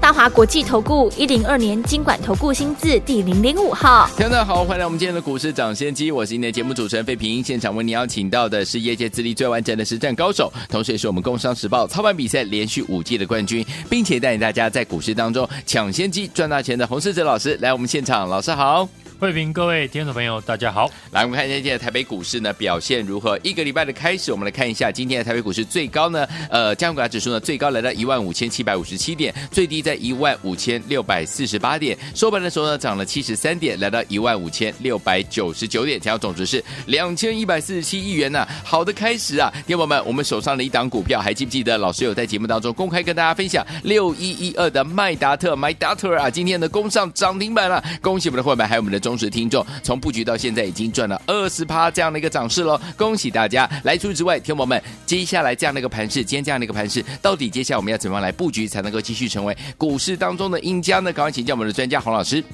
大华国际投顾一零二年经管投顾新字第零零五号，听众大家好，欢迎来我们今天的股市抢先机，我是今天的节目主持人费平，现场为你邀请到的是业界资历最完整的实战高手，同时也是我们工商时报操盘比赛连续五届的冠军，并且带领大家在股市当中抢先机赚大钱的洪世哲老师来我们现场，老师好。慧平，各位听众朋友，大家好。来，我们看一下今天的台北股市呢表现如何？一个礼拜的开始，我们来看一下今天的台北股市最高呢，呃，加权指数呢最高来到一万五千七百五十七点，最低在一万五千六百四十八点，收盘的时候呢涨了七十三点，来到一万五千六百九十九点，成交总值是两千一百四十七亿元呢、好的开始啊，听众友们，我们手上的一档股票还记不记得？老师有在节目当中公开跟大家分享六一一二的麦达特麦达特啊，今天的攻上涨停板了，恭喜我们的会员还有我们的忠实听众。从布局到现在已经赚了二十趴这样的一个涨势喽，恭喜大家！来，除此之外，听友们，接下来这样的一个盘势，今天这样的一个盘势，到底接下来我们要怎么样来布局，才能够继续成为股市当中的赢家呢？赶快请教我们的专家洪老师。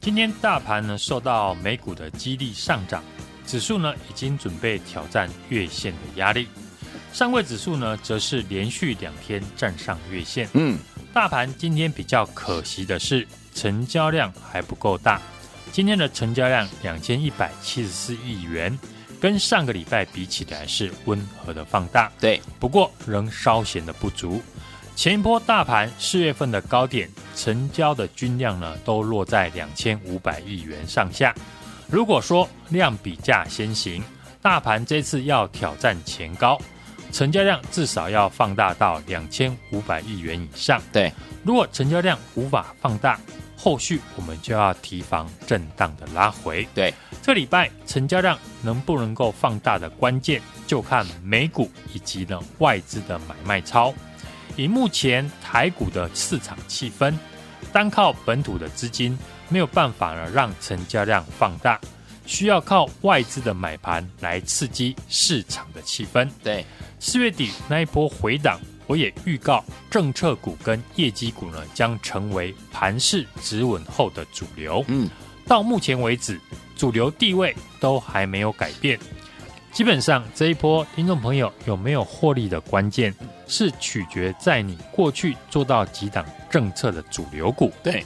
今天大盘呢受到美股的激励上涨，指数呢已经准备挑战月线的压力，上位指数呢则是连续两天站上月线。嗯，大盘今天比较可惜的是成交量还不够大。今天的成交量两千一百七十四亿元，跟上个礼拜比起来是温和的放大，对，不过仍稍显的不足。前一波大盘四月份的高点成交的均量呢，都落在两千五百亿元上下。如果说量比价先行，大盘这次要挑战前高，成交量至少要放大到两千五百亿元以上。对，如果成交量无法放大，后续我们就要提防震荡的拉回。对，这礼拜成交量能不能够放大的关键，就看美股以及呢外资的买卖超。以目前台股的市场气氛，单靠本土的资金没有办法呢让成交量放大，需要靠外资的买盘来刺激市场的气氛。对，四月底那一波回档。我也预告，政策股跟业绩股呢，将成为盘势止稳后的主流。嗯，到目前为止，主流地位都还没有改变。基本上这一波，听众朋友有没有获利的关键，是取决在你过去做到几档政策的主流股。对，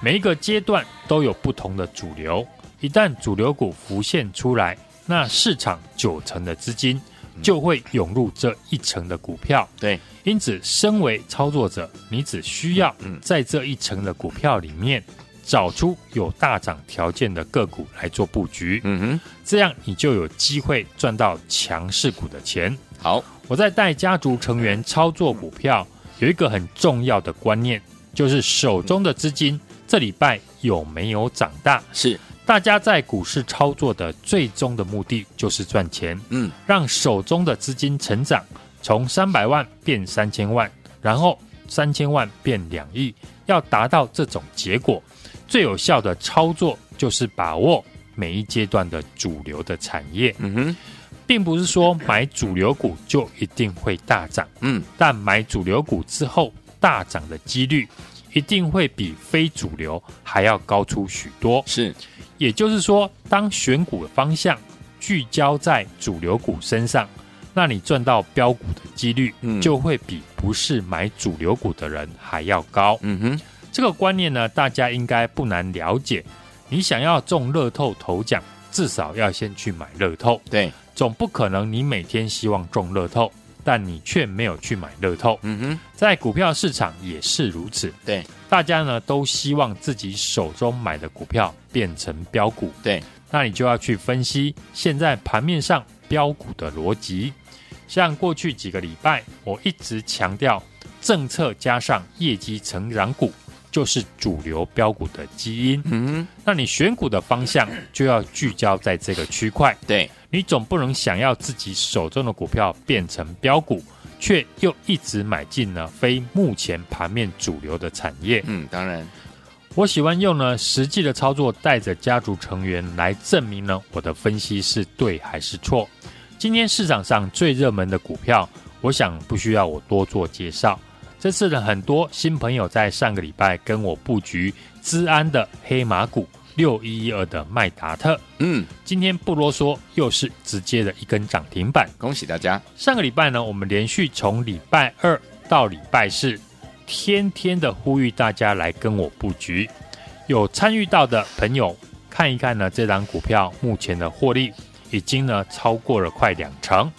每一个阶段都有不同的主流，一旦主流股浮现出来，那市场九成的资金。就会涌入这一层的股票，对，因此，身为操作者，你只需要在这一层的股票里面找出有大涨条件的个股来做布局，嗯哼，这样你就有机会赚到强势股的钱。好，我在带家族成员操作股票，有一个很重要的观念，就是手中的资金这礼拜有没有长大？是。大家在股市操作的最终的目的就是赚钱，嗯，让手中的资金成长，从三百万变三千万，然后三千万变两亿，要达到这种结果，最有效的操作就是把握每一阶段的主流的产业，嗯哼，并不是说买主流股就一定会大涨，嗯，但买主流股之后大涨的几率一定会比非主流还要高出许多，是。也就是说，当选股的方向聚焦在主流股身上，那你赚到标股的几率就会比不是买主流股的人还要高。嗯哼，这个观念呢，大家应该不难了解。你想要中乐透头奖，至少要先去买乐透。对，总不可能你每天希望中乐透，但你却没有去买乐透。嗯哼，在股票市场也是如此。对。大家呢都希望自己手中买的股票变成标股，对，那你就要去分析现在盘面上标股的逻辑。像过去几个礼拜，我一直强调，政策加上业绩成长股就是主流标股的基因。嗯，那你选股的方向就要聚焦在这个区块。对，你总不能想要自己手中的股票变成标股。却又一直买进了非目前盘面主流的产业。嗯，当然，我喜欢用呢实际的操作，带着家族成员来证明呢我的分析是对还是错。今天市场上最热门的股票，我想不需要我多做介绍。这次呢，很多新朋友在上个礼拜跟我布局资安的黑马股六一一二的麦达特，嗯，今天不啰嗦，又是直接的一根涨停板，恭喜大家！上个礼拜呢，我们连续从礼拜二到礼拜四，天天的呼吁大家来跟我布局，有参与到的朋友看一看呢，这档股票目前的获利已经呢超过了快两成，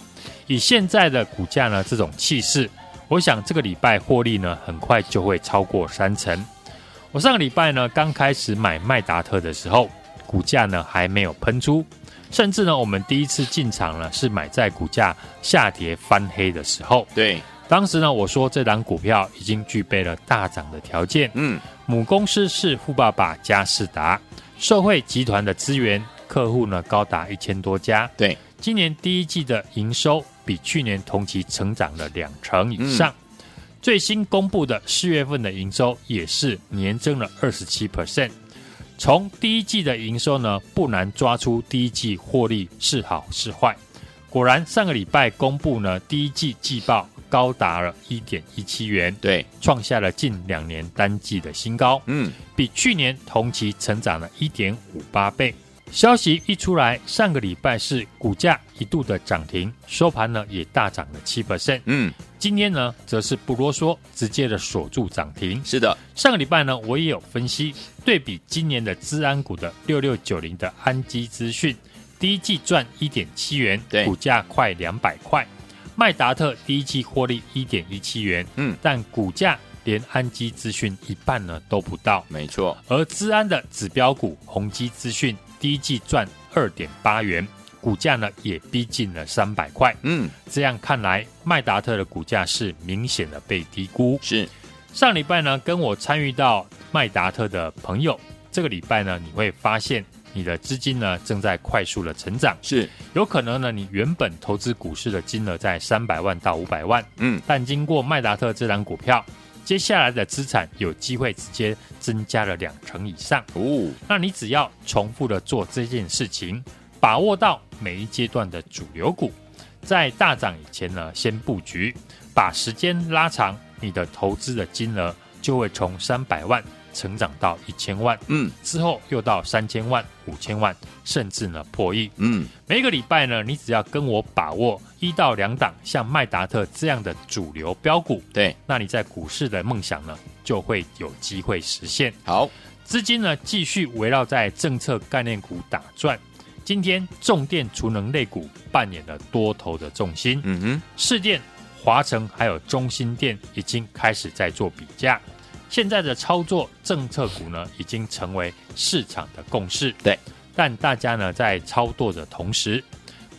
以现在的股价呢这种气势，我想这个礼拜获利呢很快就会超过三成。我上个礼拜呢刚开始买麦达特的时候，股价呢还没有喷出，甚至呢我们第一次进场呢是买在股价下跌翻黑的时候。对，当时呢我说这档股票已经具备了大涨的条件。嗯，母公司是富爸爸加士达，受惠集团的资源，客户呢高达一千多家。对，今年第一季的营收比去年同期成长了两成以上。嗯最新公布的四月份的营收也是年增了二十七 percent。从第一季的营收呢，不难抓出第一季获利是好是坏。果然，上个礼拜公布呢，第一季季报高达了一点一七元，对，创下了近两年单季的新高。嗯，比去年同期成长了一点五八倍。消息一出来，上个礼拜是股价一度的涨停，收盘呢也大涨了七 percent。嗯，今天呢则是不啰嗦，直接的锁住涨停。是的，上个礼拜呢我也有分析，对比今年的资安股的六六九零的安基资讯，第一季赚一点七元，对，股价快两百块。麦达特第一季获利一点一七元，嗯，但股价连安基资讯一半呢都不到。没错，而资安的指标股宏基资讯。第一季赚二点八元，股价呢也逼近了三百块。嗯，这样看来，麦达特的股价是明显的被低估。是，上礼拜呢跟我参与到麦达特的朋友，这个礼拜呢你会发现你的资金呢正在快速的成长。是，有可能呢你原本投资股市的金额在三百万到五百万，嗯，但经过麦达特这档股票。接下来的资产有机会直接增加了两成以上哦，那你只要重复的做这件事情，把握到每一阶段的主流股，在大涨以前呢，先布局，把时间拉长，你的投资的金额就会从三百万。成长到一千万，嗯，之后又到三千万、五千万，甚至呢破亿，嗯，每一个礼拜呢，你只要跟我把握一到两档像麦达特这样的主流标股，对，那你在股市的梦想呢就会有机会实现。好，资金呢继续围绕在政策概念股打转，今天重电储能类股扮演了多头的重心，嗯哼，市电、华城还有中兴电已经开始在做比价。现在的操作政策股呢，已经成为市场的共识。对，但大家呢在操作的同时，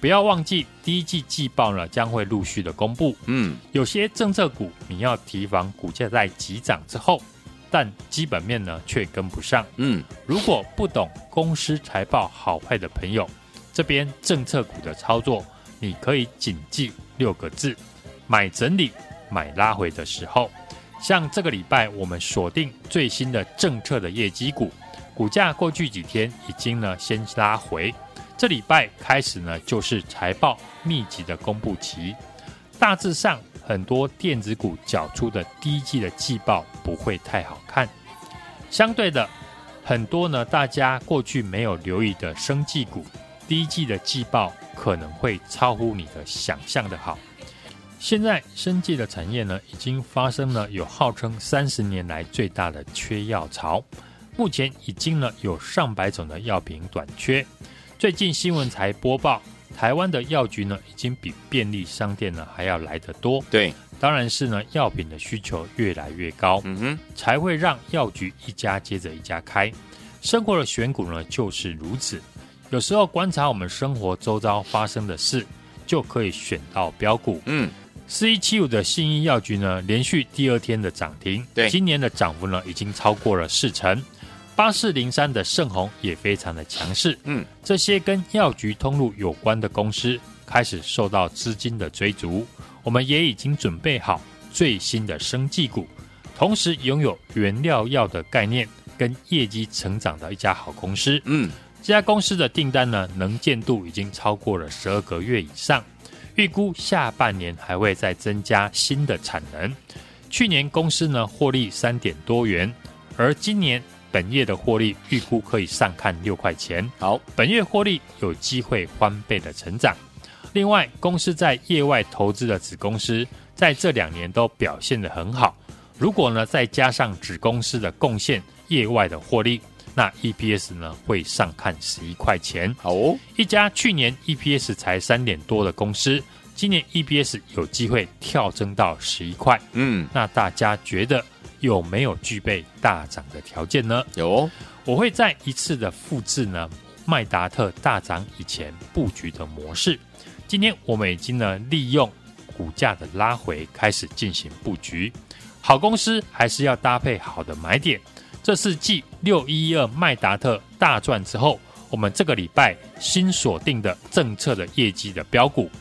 不要忘记第一季季报呢将会陆续的公布。嗯，有些政策股你要提防股价在急涨之后，但基本面呢却跟不上。嗯，如果不懂公司财报好坏的朋友，这边政策股的操作，你可以谨记六个字：买整理，买拉回的时候。像这个礼拜，我们锁定最新的政策的业绩股，股价过去几天已经呢先拉回，这礼拜开始呢就是财报密集的公布期，大致上很多电子股缴出的第一季的季报不会太好看，相对的很多呢大家过去没有留意的生技股，第一季的季报可能会超乎你的想象的好。现在生技的产业呢，已经发生了有号称三十年来最大的缺药潮，目前已经呢有上百种的药品短缺。最近新闻才播报，台湾的药局呢已经比便利商店呢还要来得多。对，当然是呢药品的需求越来越高，嗯哼，才会让药局一家接着一家开。生活的选股呢就是如此，有时候观察我们生活周遭发生的事，就可以选到标股。嗯。四一七五的信义药局呢，连续第二天的涨停，对，今年的涨幅呢已经超过了四成。八四零三的盛虹也非常的强势，嗯，这些跟药局通路有关的公司开始受到资金的追逐，我们也已经准备好最新的生技股，同时拥有原料药的概念跟业绩成长的一家好公司，嗯，这家公司的订单呢能见度已经超过了十二个月以上。预估下半年还会再增加新的产能。去年公司呢获利三点多元，而今年本业的获利预估可以上看六块钱。好，本月获利有机会翻倍的成长。另外，公司在业外投资的子公司在这两年都表现得很好。如果呢再加上子公司的贡献，业外的获利，那 EPS 呢会上看十一块钱。好哦，一家去年 EPS 才三点多的公司。今年 EPS 有机会跳增到十一块，嗯，那大家觉得有没有具备大涨的条件呢？有哦，我会再一次的复制呢，麦达特大涨以前布局的模式。今天我们已经呢利用股价的拉回开始进行布局。好公司还是要搭配好的买点。这是继六一一二麦达特大赚之后，我们这个礼拜新锁定的政策的业绩的标股。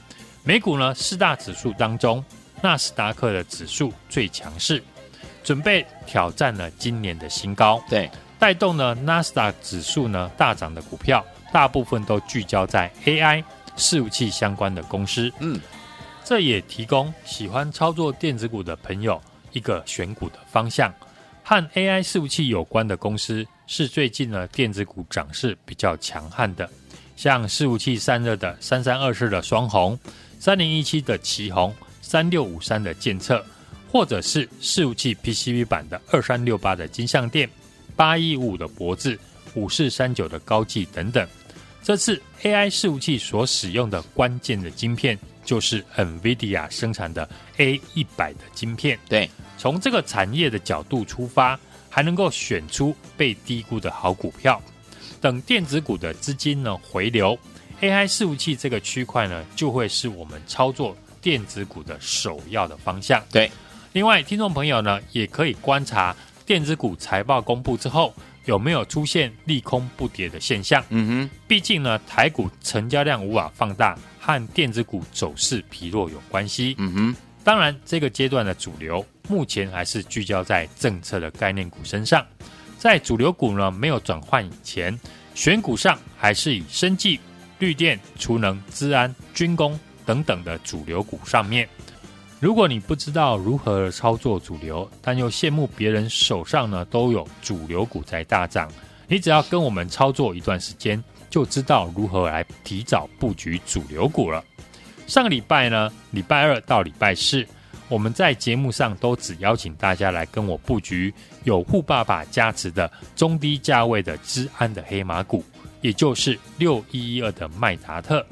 美股呢四大指数当中，纳斯达克的指数最强势，准备挑战了今年的新高。对，带动呢纳斯达克指数呢大涨的股票，大部分都聚焦在 AI 伺服器相关的公司。嗯，这也提供喜欢操作电子股的朋友一个选股的方向。和 AI 伺服器有关的公司，是最近呢电子股涨势比较强悍的，像伺服器散热的三三二四的双红。三零一七的奇鋐，三六五三的健策，或者是伺服器 PCB 版的二三六八的金相电，八一五的博智，五四三九的高技等等。这次 AI 伺服器所使用的关键的晶片，就是 NVIDIA 生产的 A 一百的晶片。对，从这个产业的角度出发，还能够选出被低估的好股票。等电子股的资金呢回流。AI 伺服器这个区块呢，就会是我们操作电子股的首要的方向。对，另外听众朋友呢，也可以观察电子股财报公布之后，有没有出现利空不跌的现象。嗯哼，毕竟呢，台股成交量无法放大，和电子股走势疲弱有关系。嗯哼，当然这个阶段的主流目前还是聚焦在政策的概念股身上，在主流股呢没有转换以前，选股上还是以生技。绿电、储能、资安、军工等等的主流股上面，如果你不知道如何操作主流，但又羡慕别人手上呢都有主流股在大涨，你只要跟我们操作一段时间，就知道如何来提早布局主流股了。上个礼拜呢，礼拜二到礼拜四，我们在节目上都只邀请大家来跟我布局有富爸爸加持的中低价位的资安的黑马股。也就是六一一二的麦达特，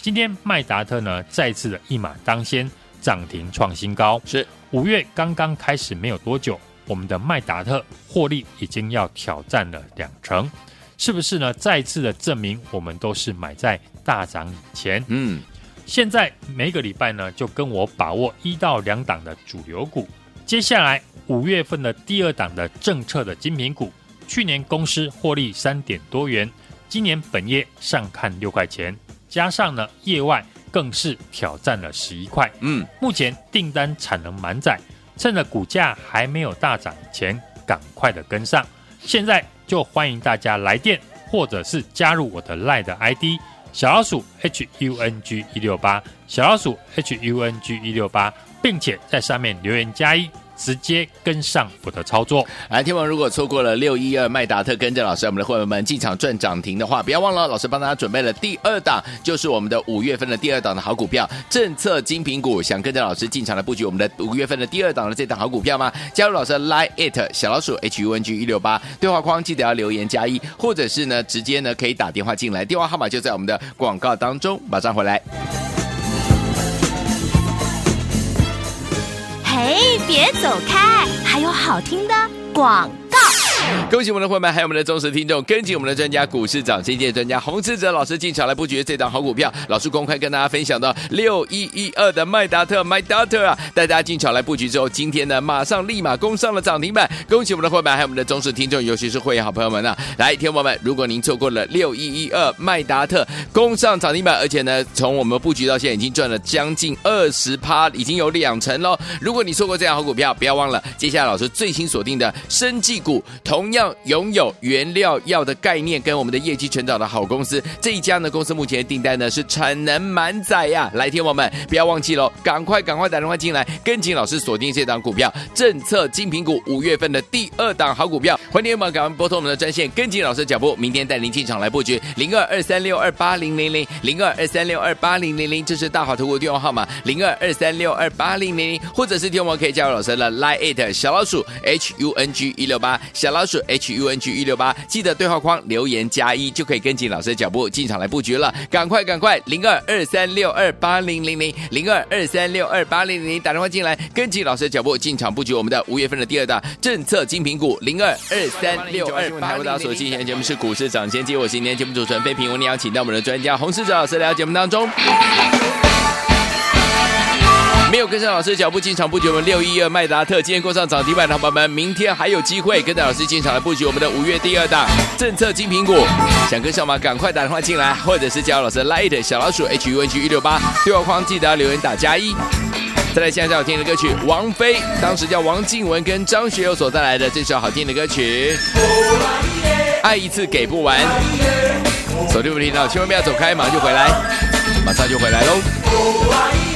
今天麦达特呢再次的一马当先，涨停创新高。是五月刚刚开始没有多久，我们的麦达特获利已经要挑战了两成，是不是呢？再次的证明我们都是买在大涨以前。嗯，现在每个礼拜呢就跟我把握一到两档的主流股，接下来五月份的第二档的政策的精品股，去年公司获利三点多元。今年本业上看六块钱，加上呢业外更是挑战了十一块。嗯，目前订单产能满载，趁着股价还没有大涨前，赶快的跟上。现在就欢迎大家来电，或者是加入我的 LINE 的 ID 小老鼠 H U N G 一六八，小老鼠 H U N G 一六八，并且在上面留言加一。直接跟上我的操作。来，天王如果错过了六一二麦达特，跟着老师我们的会员们进场赚涨停的话，不要忘了，老师帮大家准备了第二档，就是我们的五月份的第二档的好股票，政策精品股。想跟着老师进场来布局我们的五月份的第二档的这档好股票吗？加入老师 Line it 小老鼠 H U N G 一六八对话框，记得要留言加一，或者是呢直接呢可以打电话进来，电话号码就在我们的广告当中。马上回来。嘿，别走开，还有好听的广。恭喜我们的伙伴，还有我们的忠实听众，跟紧我们的专家股市涨先机专家洪志哲老师进场来布局这档好股票。老师公开跟大家分享到六一一二的麦达特麦达特啊，带大家进场来布局之后，今天呢马上立马攻上了涨停板。恭喜我们的伙伴，还有我们的忠实听众，尤其是会员好朋友们啊！来，听众们，如果您错过了六一一二麦达特攻上涨停板，而且呢从我们布局到现在已经赚了将近二十趴，已经有两成喽。如果你错过这样好股票，不要忘了接下来老师最新锁定的生技股同。同样拥有原料药的概念跟我们的业绩成长的好公司，这一家呢公司目前的订单呢是产能满载呀！来听我们不要忘记喽，赶快赶快打电话进来，跟紧老师锁定这档股票，政策精品股五月份的第二档好股票，欢迎你们赶快拨通我们的专线，跟紧老师的脚步，明天带您进场来布局零二二三六二八零零零零二二三六二八零零零，这是大华投顾电话号码零二二三六二八零零零，或者是听我们可以加入老师的 Line it 小老鼠 H U N G 一六八小老鼠 H U N G 一六八，记得对话框留言加一就可以跟紧老师的脚步进场来布局了，赶快赶快零二二三六二八零零零零二二三六二八零零零打电话进来，跟紧老师的脚步进场布局我们的五月份的第二大政策精品股零二二三六二八零零零。大家所进行的节目是股市涨先机，我是今天节目主持人费平，我们邀请到我们的专家洪世哲老师来到节目当中。没有跟上老师的脚步进场布局我们六一二麦达特，今天过上涨停板的朋友们，明天还有机会跟着老师进场来布局我们的五月第二档政策金苹果。想跟上吗？赶快打电话进来，或者是加入老师的 Light 小老鼠 H U N G 一六八对话框，记得留言打加一。再来，现在好听的歌曲，王菲当时叫王静文跟张学友所带来的这首好听的歌曲，爱一次给不完。手机不听到，千万不要走开，马上就回来，马上就回来喽。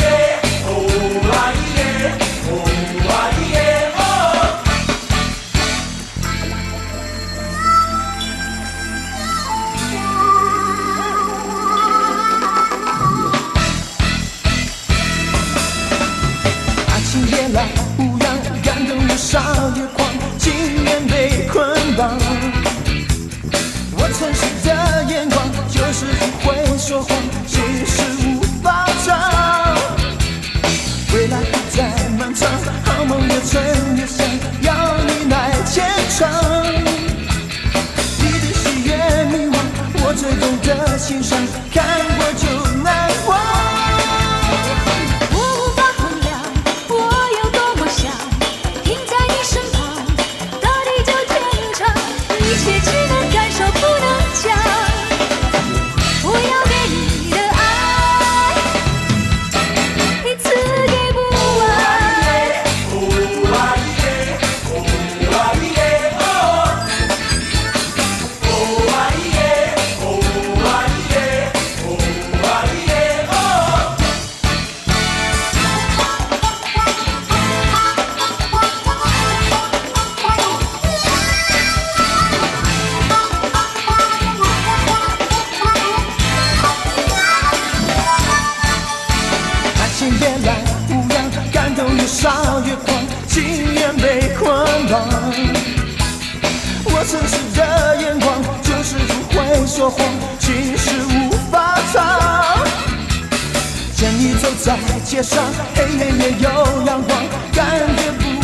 是无法藏，见你走在街上，黑夜也有阳光，感觉不。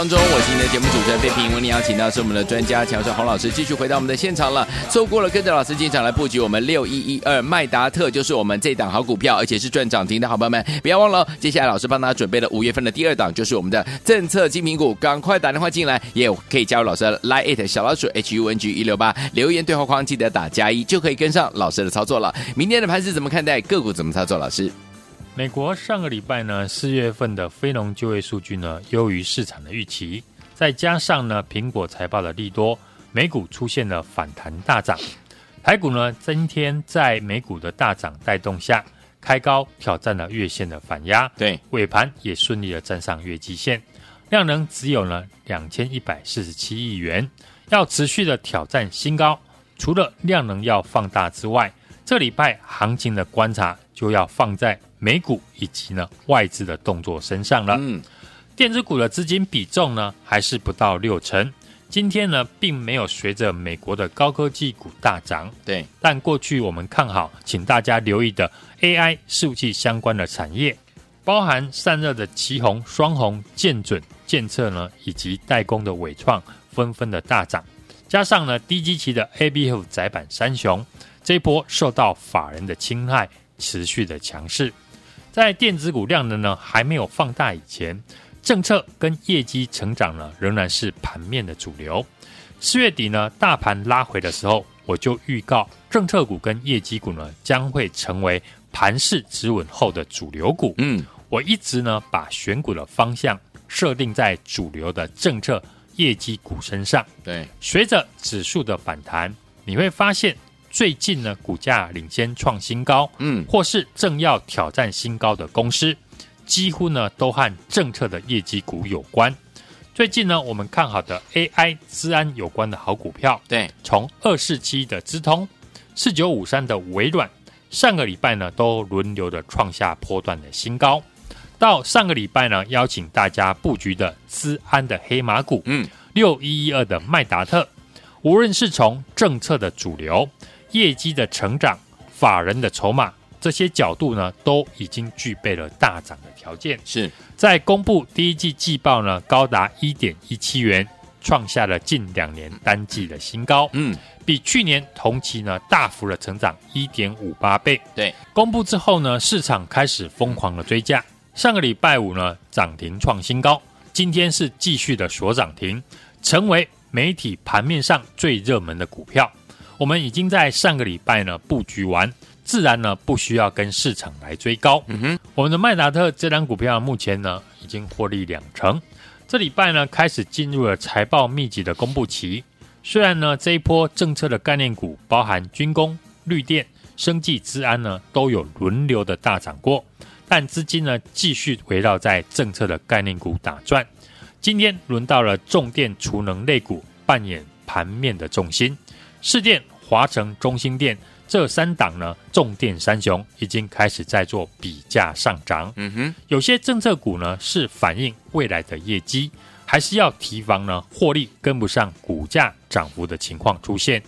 当中，我是你的节目主持人费平，为您邀请到是我们的专家强势洪老师，继续回到我们的现场了。错过了跟着老师进场来布局我们六一一二麦达特，就是我们这档好股票，而且是赚涨停的好朋友们，不要忘了，接下来老师帮他准备了五月份的第二档，就是我们的政策精品股，赶快打电话进来，也可以加入老师的 Line it 小老鼠 H U N G 一六八留言对话框，记得打加一，就可以跟上老师的操作了。明天的盘是怎么看待？个股怎么操作？老师？美国上个礼拜呢，四月份的非农就业数据呢优于市场的预期，再加上呢苹果财报的利多，美股出现了反弹大涨。台股呢今天在美股的大涨带动下，开高挑战了月线的反压，对，尾盘也顺利的站上月季线，量能只有呢两千一百四十七亿元，要持续的挑战新高。除了量能要放大之外，这礼拜行情的观察就要放在。美股以及呢外资的动作身上了。嗯，电子股的资金比重呢还是不到六成，今天呢，并没有随着美国的高科技股大涨。对，但过去我们看好，请大家留意的 AI 数据相关的产业，包含散热的奇鋐、双红、建准、建策呢，以及代工的纬创，纷纷的大涨。加上呢，低基期的 ABF 窄板三雄，这一波受到法人的青睐，持续的强势。在电子股量能呢还没有放大以前。政策跟业绩成长呢，仍然是盘面的主流。四月底呢，大盘拉回的时候，我就预告政策股跟业绩股呢，将会成为盘势止稳后的主流股。嗯，我一直呢，把选股的方向设定在主流的政策业绩股身上。对，随着指数的反弹，你会发现最近呢，股价领先创新高，嗯，或是正要挑战新高的公司。几乎呢都和政策的业绩股有关。最近呢，我们看好的 AI 资安有关的好股票，对，从二四七的资通、四九五三的微软，上个礼拜呢都轮流的创下波段的新高。到上个礼拜呢，邀请大家布局的资安的黑马股，嗯，六一一二的麦达特，无论是从政策的主流、业绩的成长、法人的筹码。这些角度呢，都已经具备了大涨的条件。是在公布第一季季报呢，高达一点一七元，创下了近两年单季的新高。嗯，比去年同期呢大幅的成长一点五八倍。对，公布之后呢，市场开始疯狂的追价。上个礼拜五呢，涨停创新高，今天是继续的锁涨停，成为媒体盘面上最热门的股票。我们已经在上个礼拜呢布局完。自然呢，不需要跟市场来追高。嗯哼，我们的麦达特这张股票目前呢已经获利两成。这礼拜呢开始进入了财报密集的公布期。虽然呢这一波政策的概念股，包含军工、绿电、生技、资安呢都有轮流的大涨过，但资金呢继续围绕在政策的概念股打转。今天轮到了重电储能类股扮演盘面的重心，市电、华城、中心店。这三档呢，重电三雄已经开始在做比价上涨。嗯哼，有些政策股呢是反映未来的业绩，还是要提防呢获利跟不上股价涨幅的情况出现。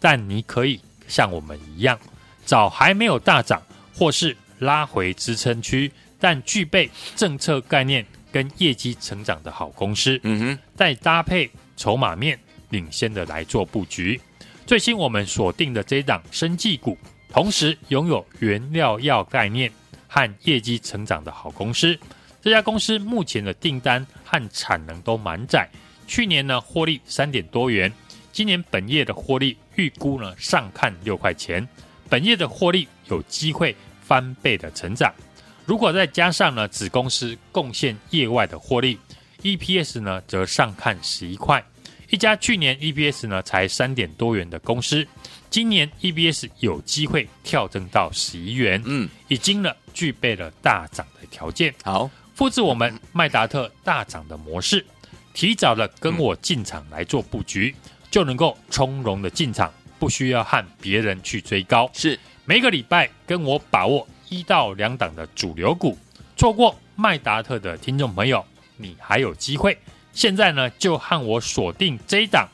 但你可以像我们一样，找还没有大涨或是拉回支撑区，但具备政策概念跟业绩成长的好公司。嗯哼，再搭配筹码面领先的来做布局。最新我们锁定的这一档生技股，同时拥有原料药概念和业绩成长的好公司。这家公司目前的订单和产能都满载，去年呢获利三点多元，今年本业的获利预估呢上看六块钱，本业的获利有机会翻倍的成长。如果再加上呢子公司贡献业外的获利，EPS 呢则上看十一块。一家去年 E B S 呢才三点多元的公司，今年 E B S 有机会跳增到十一元，嗯，已经呢具备了大涨的条件。好，复制我们麦达特大涨的模式，提早的跟我进场来做布局，嗯、就能够从容的进场，不需要和别人去追高。是每个礼拜跟我把握一到两档的主流股，错过麦达特的听众朋友，你还有机会。现在呢，就和我锁定这一档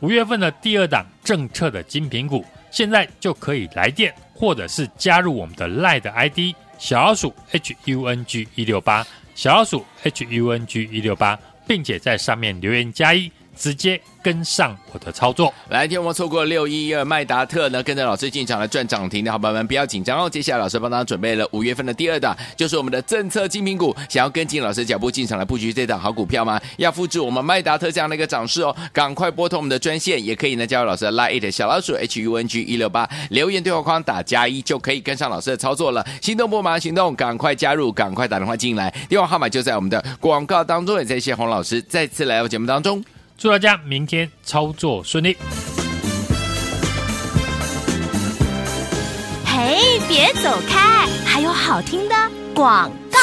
五月份的第二档政策的精品股，现在就可以来电，或者是加入我们的 LINE 的 ID 小老鼠 H U N G 一六八小老鼠 H U N G 一六八，并且在上面留言加一。直接跟上我的操作，来，听我们错过六一一二麦达特呢，跟着老师进场来赚涨停的好朋友们，不要紧张哦。接下来老师帮大家准备了五月份的第二档，就是我们的政策精品股。想要跟进老师脚步进场来布局这档好股票吗？要复制我们麦达特这样的一个涨势哦，赶快拨通我们的专线，也可以呢加入老师的 Line 小老鼠 H U N G 一六八，留言对话框打加一就可以跟上老师的操作了。心动不马上行动，赶快加入，赶快打电话进来，电话号码就在我们的广告当中。也在谢洪老师再次来到节目当中。祝大家明天操作顺利！嘿，别走开，还有好听的广告。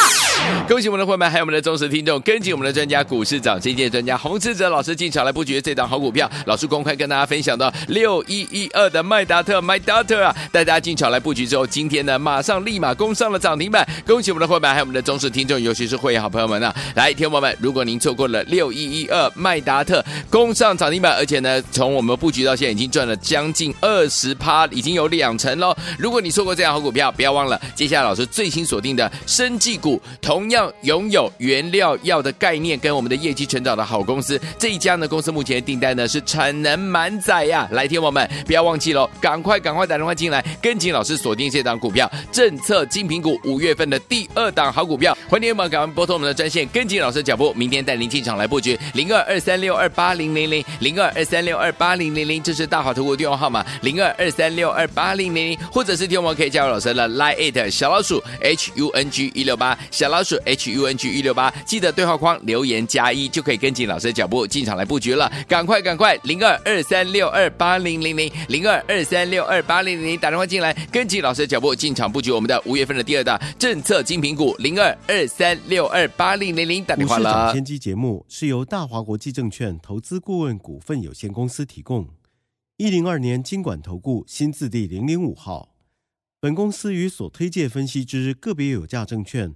恭喜我们的伙伴，还有我们的忠实听众，跟紧我们的专家股市涨先机专家洪志哲老师进场来布局这档好股票。老师公开跟大家分享到六一一二的麦达特麦达特啊，带大家进场来布局之后，今天呢马上立马攻上了涨停板。恭喜我们的伙伴，还有我们的忠实听众，尤其是会员好朋友们啊！来，听友们，如果您错过了六一一二麦达特攻上涨停板，而且呢从我们布局到现在已经赚了将近二十趴，已经有两成喽。如果你错过这样好股票，不要忘了，接下来老师最新锁定的生技股，同同样拥有原料药的概念跟我们的业绩成长的好公司，这一家呢公司目前的订单呢是产能满载呀。来，听友们，不要忘记喽，赶快赶快打电话进来，跟紧老师锁定这档股票，政策精品股五月份的第二档好股票，欢迎你们赶快拨通我们的专线，跟紧老师脚步，明天带您进场来布局零二二三六二八零零零零二二三六二八零零零，这是大华投顾电话号码零二二三六二八零零零，或者是听我们可以加入老师的 Line it 小老鼠 H U N G 一六八小老鼠是 H U N G 一六八，记得对话框留言加一就可以跟紧老师的脚步进场来布局了，赶快赶快零二二三六二八零零零零二二三六二八零零零打电话进来，跟紧老师的脚步进场布局我们的五月份的第二档政策精品股零二二三六二八零零零打电话了。先机节目是由大华国际证券投资顾问股份有限公司提供，一零二年金管投顾新字第零零五号。本公司与所推介分析之个别有价证券